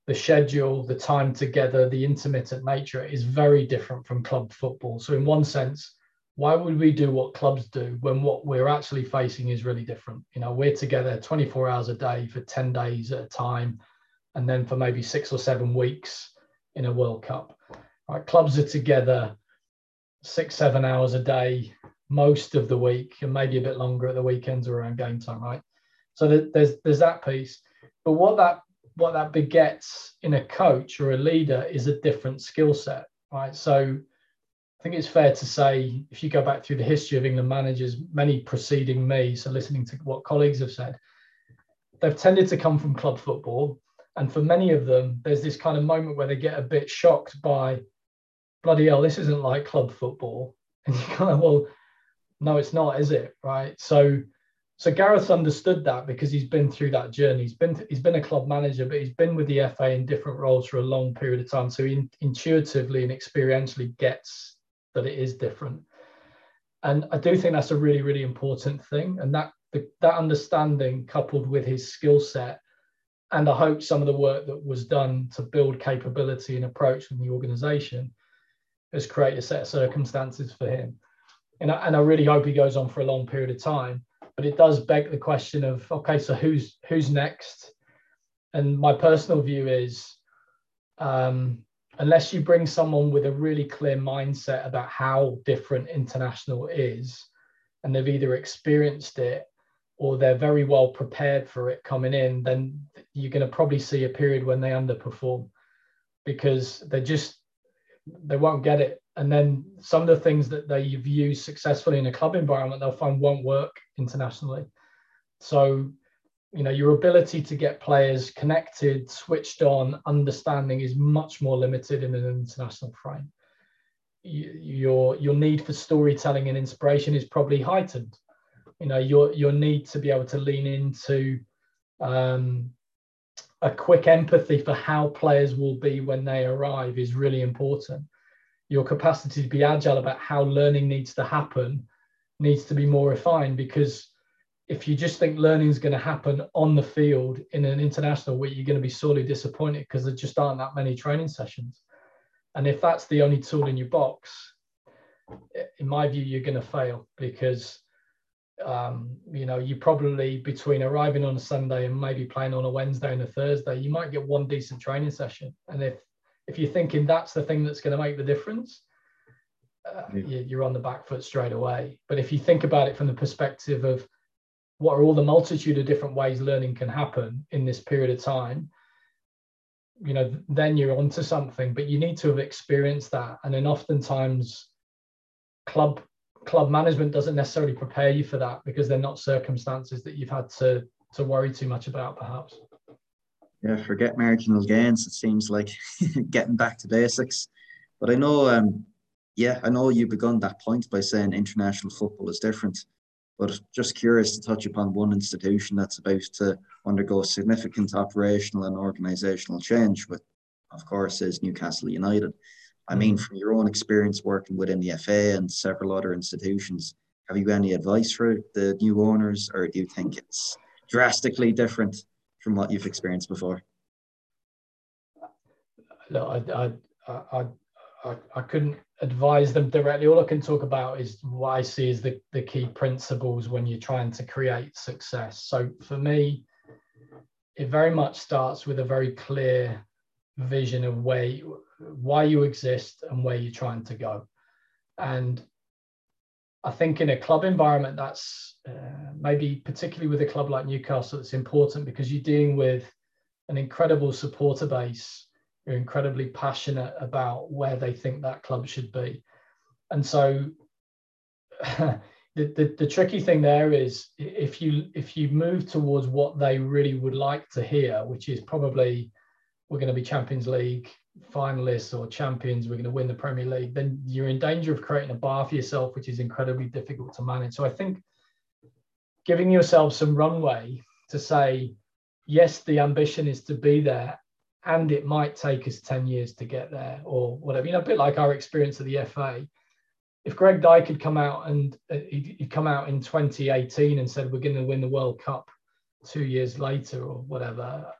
Speaker 2: the schedule, the time together, the intermittent nature is very different from club football. So in one sense, why would we do what clubs do when what we're actually facing is really different? You know, we're together 24 hours a day for 10 days at a time, and then for maybe six or seven weeks in a World Cup. Clubs are together six, seven hours a day most of the week, and maybe a bit longer at the weekends or around game time, right? So there's there's that piece. But what that what that begets in a coach or a leader is a different skill set, right? So I think it's fair to say, if you go back through the history of England managers, many preceding me, so listening to what colleagues have said, they've tended to come from club football. And for many of them, there's this kind of moment where they get a bit shocked by bloody hell, this isn't like club football. And you kind of, well, no, it's not, is it? Right. So, so Gareth understood that because he's been through that journey. He's been he's been a club manager, but he's been with the FA in different roles for a long period of time. So he intuitively and experientially gets that it is different. And I do think that's a really, really important thing. And that the, that understanding coupled with his skill set, and I hope some of the work that was done to build capability and approach in the organization has created a set of circumstances for him. And I, and I really hope he goes on for a long period of time. But it does beg the question of okay, so who's who's next? And my personal view is, um, unless you bring someone with a really clear mindset about how different international is, and they've either experienced it or they're very well prepared for it coming in, then you're going to probably see a period when they underperform because they're just they won't get it. And then some of the things that they've used successfully in a club environment, they'll find won't work internationally. So, you know, your ability to get players connected, switched on, understanding is much more limited in an international frame. Your your need for storytelling and inspiration is probably heightened. You know, your your need to be able to lean into um, a quick empathy for how players will be when they arrive is really important. Your capacity to be agile about how learning needs to happen needs to be more refined because if you just think learning is going to happen on the field in an international week, you're going to be sorely disappointed because there just aren't that many training sessions. And if that's the only tool in your box, in my view, you're going to fail because um, you know, you probably between arriving on a Sunday and maybe playing on a Wednesday and a Thursday, you might get one decent training session. And if if you're thinking that's the thing that's going to make the difference, uh, yeah. you're on the back foot straight away. But if you think about it from the perspective of what are all the multitude of different ways learning can happen in this period of time, you know, then you're onto something. But you need to have experienced that. And then oftentimes club club management doesn't necessarily prepare you for that because they're not circumstances that you've had to to worry too much about perhaps.
Speaker 1: Yeah forget marginal gains it seems like. Getting back to basics. But i know um yeah i know you begun that point by saying international football is different. But just curious to touch upon one institution that's about to undergo significant operational and organizational change with of course is newcastle united I mean, mm. from your own experience working within the FA and several other institutions, have you any advice for the new owners, or do you think it's drastically different from what you've experienced before?
Speaker 2: No, I, I, I, I, I couldn't advise them directly. All I can talk about is what I see as the, the key principles when you're trying to create success. So for me, it very much starts with a very clear vision of where you, why you exist and where you're trying to go. And I think in a club environment, that's uh, maybe particularly with a club like Newcastle, it's important because you're dealing with an incredible supporter base who are incredibly passionate about where they think that club should be. And so the, the, the tricky thing there is if you if you move towards what they really would like to hear, which is probably we're going to be Champions League finalists or champions, we're going to win the Premier League, then you're in danger of creating a bar for yourself, which is incredibly difficult to manage. So I think giving yourself some runway to say, yes, the ambition is to be there, and it might take us 10 years to get there or whatever. You know, a bit like our experience at the FA. If Greg Dyke had come out and uh, he'd come out in 2018 and said, we're going to win the World Cup two years later or whatever,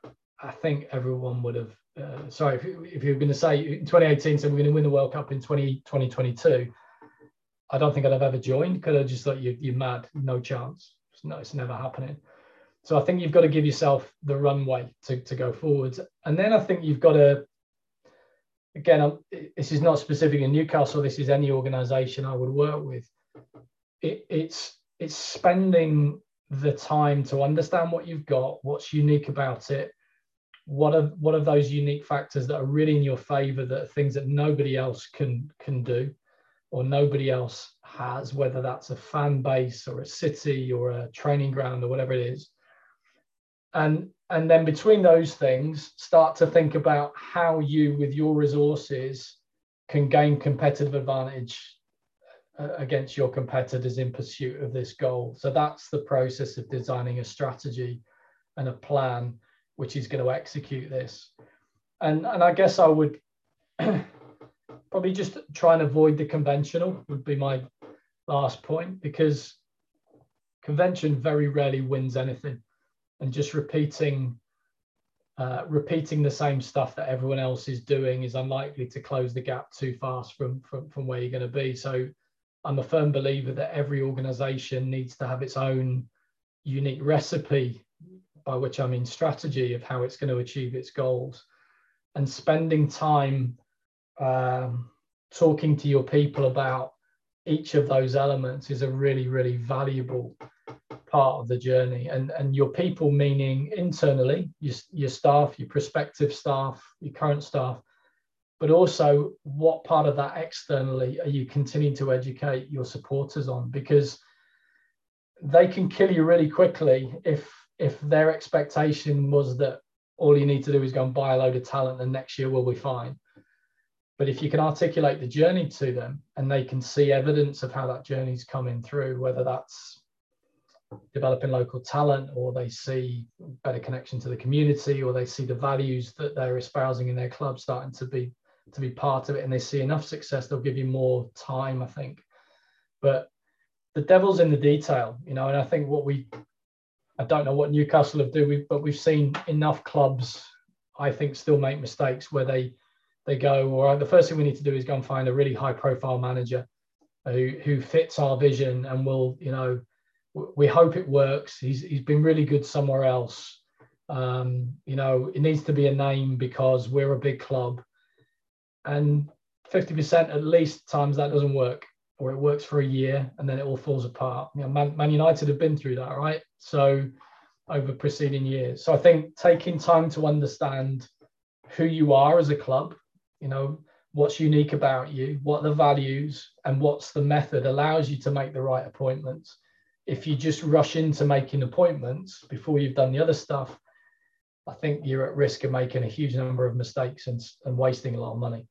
Speaker 2: I think everyone would have uh, sorry, if, if you're going to say in 2018, so we're going to win the World Cup in 20, 2022, I don't think I'd have ever joined because I just thought you, you're mad, no chance. It's, no, it's never happening. So I think you've got to give yourself the runway to, to go forwards. And then I think you've got to, again, this is not specific in Newcastle, this is any organization I would work with. It, it's, it's spending the time to understand what you've got, what's unique about it, what are what are those unique factors that are really in your favor that are things that nobody else can can do or nobody else has whether that's a fan base or a city or a training ground or whatever it is? And and then between those things start to think about how you with your resources can gain competitive advantage uh, against your competitors in pursuit of this goal. So that's the process of designing a strategy and a plan which is going to execute this. And, and I guess I would probably just try and avoid the conventional would be my last point because convention very rarely wins anything and just repeating uh, repeating the same stuff that everyone else is doing is unlikely to close the gap too fast from, from, from where you're going to be. So I'm a firm believer that every organization needs to have its own unique recipe by which I mean strategy of how it's going to achieve its goals, and spending time um, talking to your people about each of those elements is a really, really valuable part of the journey. And, and your people, meaning internally, your, your staff, your prospective staff, your current staff, but also what part of that externally are you continuing to educate your supporters on? Because they can kill you really quickly if if their expectation was that all you need to do is go and buy a load of talent and next year we'll be fine. But if you can articulate the journey to them and they can see evidence of how that journey's coming through, whether that's developing local talent or they see better connection to the community or they see the values that they're espousing in their club starting to be to be part of it and they see enough success they'll give you more time i think but the devil's in the detail you know and i think what we I don't know what Newcastle have do, but we've seen enough clubs, I think, still make mistakes where they they go, all right, the first thing we need to do is go and find a really high profile manager who who fits our vision and will, you know, we hope it works. He's he's been really good somewhere else. Um, you know, it needs to be a name because we're a big club. And 50% at least times that doesn't work or it works for a year and then it all falls apart. You know, Man, Man United have been through that, right? So over preceding years. So I think taking time to understand who you are as a club, you know, what's unique about you, what the values, and what's the method allows you to make the right appointments. If you just rush into making appointments before you've done the other stuff, I think you're at risk of making a huge number of mistakes and, and wasting a lot of money.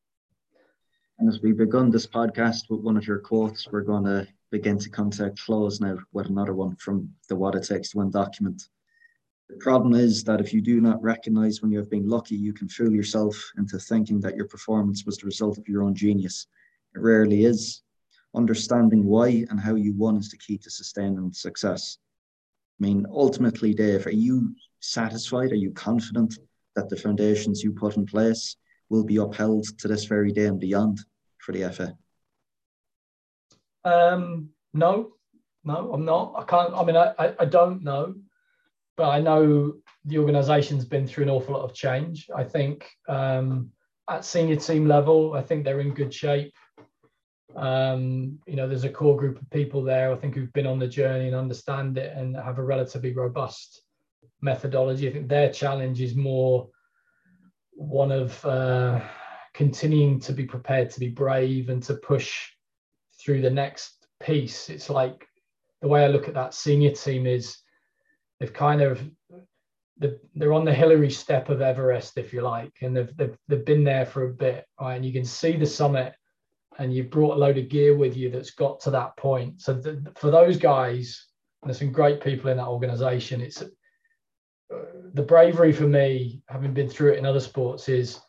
Speaker 1: And as we've begun this podcast with one of your quotes, we're going to begin to come to a close now with another one from the What It Takes to Win document. The problem is that if you do not recognize when you have been lucky, you can fool yourself into thinking that your performance was the result of your own genius. It rarely is. Understanding why and how you won is the key to sustaining success. I mean, ultimately, Dave, are you satisfied? Are you confident that the foundations you put in place will be upheld to this very day and beyond for the FA?
Speaker 2: Um, no, no, I'm not. I can't. I mean, I, I don't know, but I know the organisation's been through an awful lot of change. I think um, at senior team level, I think they're in good shape. Um, you know, there's a core group of people there, I think, who've been on the journey and understand it and have a relatively robust methodology. I think their challenge is more one of uh, continuing to be prepared to be brave and to push through the next piece. It's like the way I look at that senior team is they've kind of they're on the Hillary step of Everest, if you like, and they've, they've, they've been there for a bit, right? And you can see the summit, and you've brought a load of gear with you that's got to that point. So for those guys, there's some great people in that organization. It's uh, the bravery for me, having been through it in other sports, is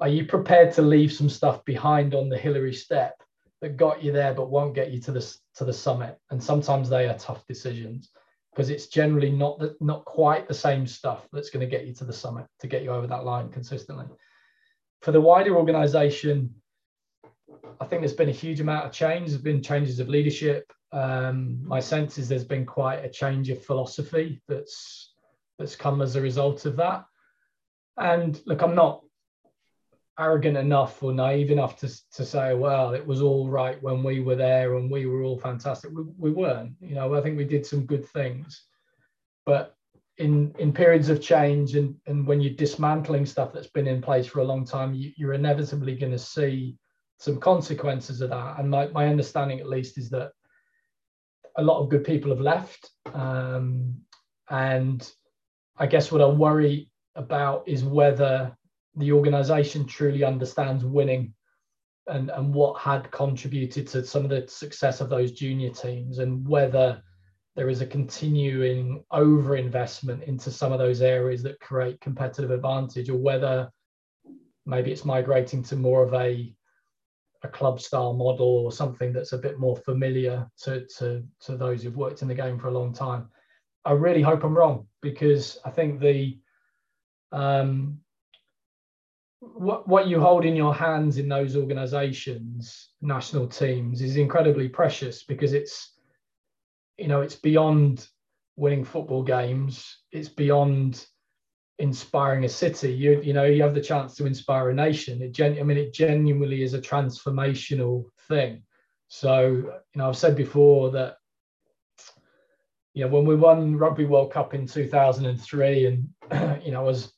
Speaker 2: are you prepared to leave some stuff behind on the Hillary step that got you there but won't get you to the to the summit? And sometimes they are tough decisions because it's generally not the, not quite the same stuff that's going to get you to the summit to get you over that line consistently. For the wider organization, I think there's been a huge amount of change. There's been changes of leadership. Um, my sense is there's been quite a change of philosophy that's that's come as a result of that. And look, I'm not arrogant enough or naive enough to, to say, well, it was all right when we were there and we were all fantastic. We, we weren't. You know, I think we did some good things. But in in periods of change and, and when you're dismantling stuff that's been in place for a long time, you, you're inevitably going to see some consequences of that. And my, my understanding, at least, is that a lot of good people have left. Um, and I guess what I worry about is whether the organization truly understands winning and, and what had contributed to some of the success of those junior teams and whether there is a continuing over investment into some of those areas that create competitive advantage or whether maybe it's migrating to more of a a club style model or something that's a bit more familiar to, to, to those who've worked in the game for a long time. I really hope I'm wrong because I think the um, what, what you hold in your hands in those organizations, national teams, is incredibly precious because it's, you know, it's beyond winning football games. It's beyond inspiring a city. You, you know, you have the chance to inspire a nation. It gen, I mean, it genuinely is a transformational thing. So, you know, I've said before that, you know, when we won Rugby World Cup in 2003, and you know, I was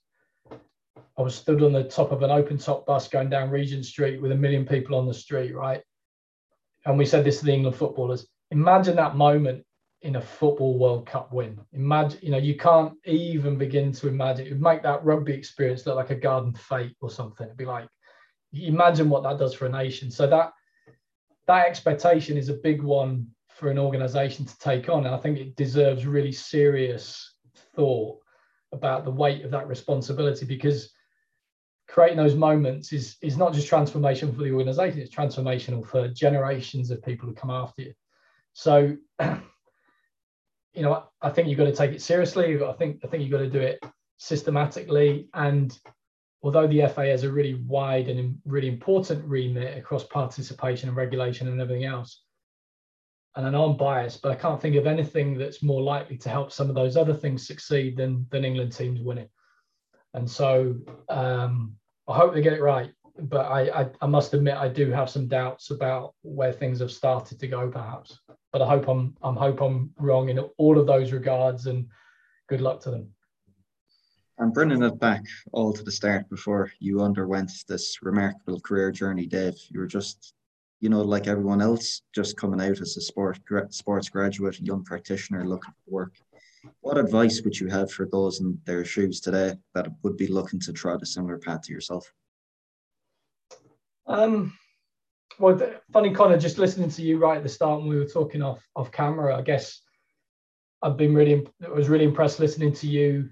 Speaker 2: I was stood on the top of an open top bus going down Regent Street with a million people on the street, right? And we said this to the England footballers imagine that moment in a football World Cup win. Imagine, you know, you can't even begin to imagine. It would make that rugby experience look like a garden fete or something. It'd be like, imagine what that does for a nation. So that that expectation is a big one for an organization to take on. And I think it deserves really serious thought about the weight of that responsibility because creating those moments is is not just transformation for the organization it's transformational for generations of people who come after you. So you know i think you've got to take it seriously. I think i think you've got to do it systematically. And although the fa has a really wide and really important remit across participation and regulation and everything else and I know I'm biased, but I can't think of anything that's more likely to help some of those other things succeed than than England teams winning. And so um, I hope they get it right. But I, I, I must admit I do have some doubts about where things have started to go, perhaps. But I hope I'm I'm hope I'm wrong in all of those regards, and good luck to them.
Speaker 1: And bringing it back all to the start before you underwent this remarkable career journey, Dave, you were just, you know, like everyone else, just coming out as a sport sports graduate, young practitioner looking for work. What advice would you have for those in their shoes today that would be looking to trot a similar path to yourself?
Speaker 2: Um, well, funny, Connor, just listening to you right at the start when we were talking off off camera, I guess I've been really, I was really impressed listening to you,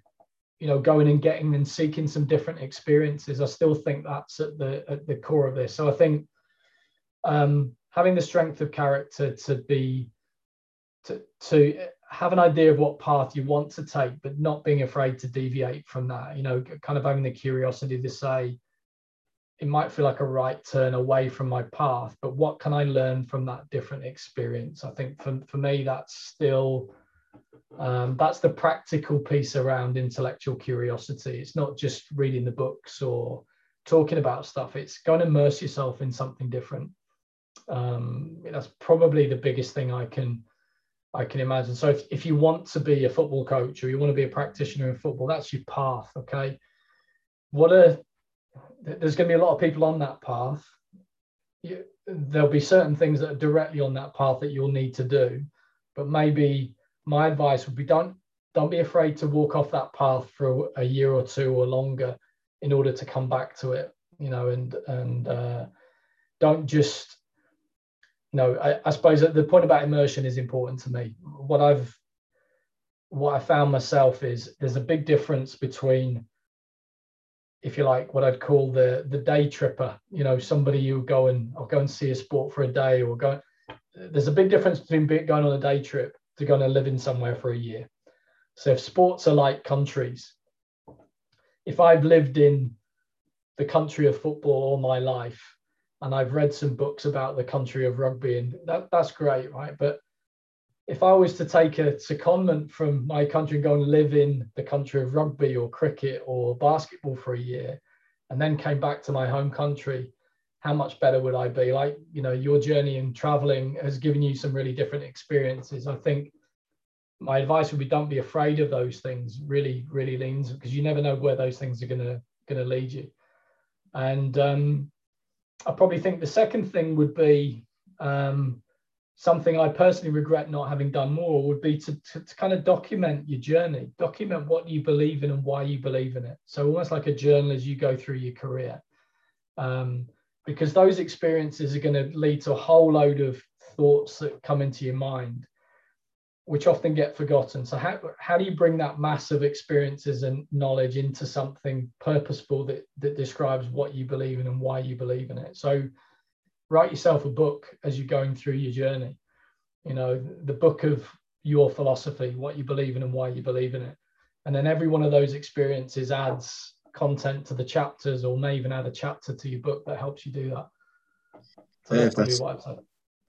Speaker 2: you know, going and getting and seeking some different experiences. I still think that's at the at the core of this. So I think um, having the strength of character to be to to have an idea of what path you want to take, but not being afraid to deviate from that. You know, kind of having the curiosity to say, it might feel like a right turn away from my path, but what can I learn from that different experience? I think for, for me, that's still um, that's the practical piece around intellectual curiosity. It's not just reading the books or talking about stuff. It's go and immerse yourself in something different. Um, that's probably the biggest thing I can I can imagine. So if, if you want to be a football coach or you want to be a practitioner in football, that's your path. Okay. What a there's going to be a lot of people on that path. You, there'll be certain things that are directly on that path that you'll need to do, but maybe my advice would be don't don't be afraid to walk off that path for a year or two or longer in order to come back to it. You know, and and uh, don't just no, I, I suppose the point about immersion is important to me. What I've what I found myself is there's a big difference between, if you like, what I'd call the the day tripper. You know, somebody you go and or go and see a sport for a day or go. There's a big difference between going on a day trip to going to live in somewhere for a year. So if sports are like countries, if I've lived in the country of football all my life, and I've read some books about the country of rugby, and that, that's great, right? But if I was to take a secondment from my country and go and live in the country of rugby or cricket or basketball for a year, and then came back to my home country, how much better would I be? Like, you know, your journey in traveling has given you some really different experiences. I think my advice would be don't be afraid of those things. Really, really leans because you never know where those things are gonna gonna lead you. And um, I probably think the second thing would be um, something I personally regret not having done more would be to, to, to, kind of document your journey, document what you believe in and why you believe in it. So almost like a journal as you go through your career. Um, because those experiences are going to lead to a whole load of thoughts that come into your mind which often get forgotten. So how, how do you bring that mass of experiences and knowledge into something purposeful that, that describes what you believe in and why you believe in it? So write yourself a book as you're going through your journey. You know, the book of your philosophy, what you believe in and why you believe in it. And then every one of those experiences adds content to the chapters or may even add a chapter to your book that helps you do that.
Speaker 1: So yeah, that's, that's,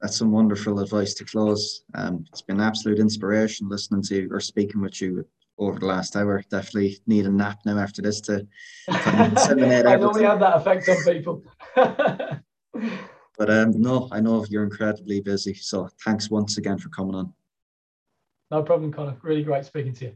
Speaker 1: that's some wonderful advice to close. Um, it's been absolute inspiration listening to or speaking with you over the last hour. Definitely need a nap now after this to
Speaker 2: disseminate I know we have that effect on people.
Speaker 1: but um, no, I know you're incredibly busy. So thanks once again for coming on.
Speaker 2: No problem, Connor. Really great speaking to you.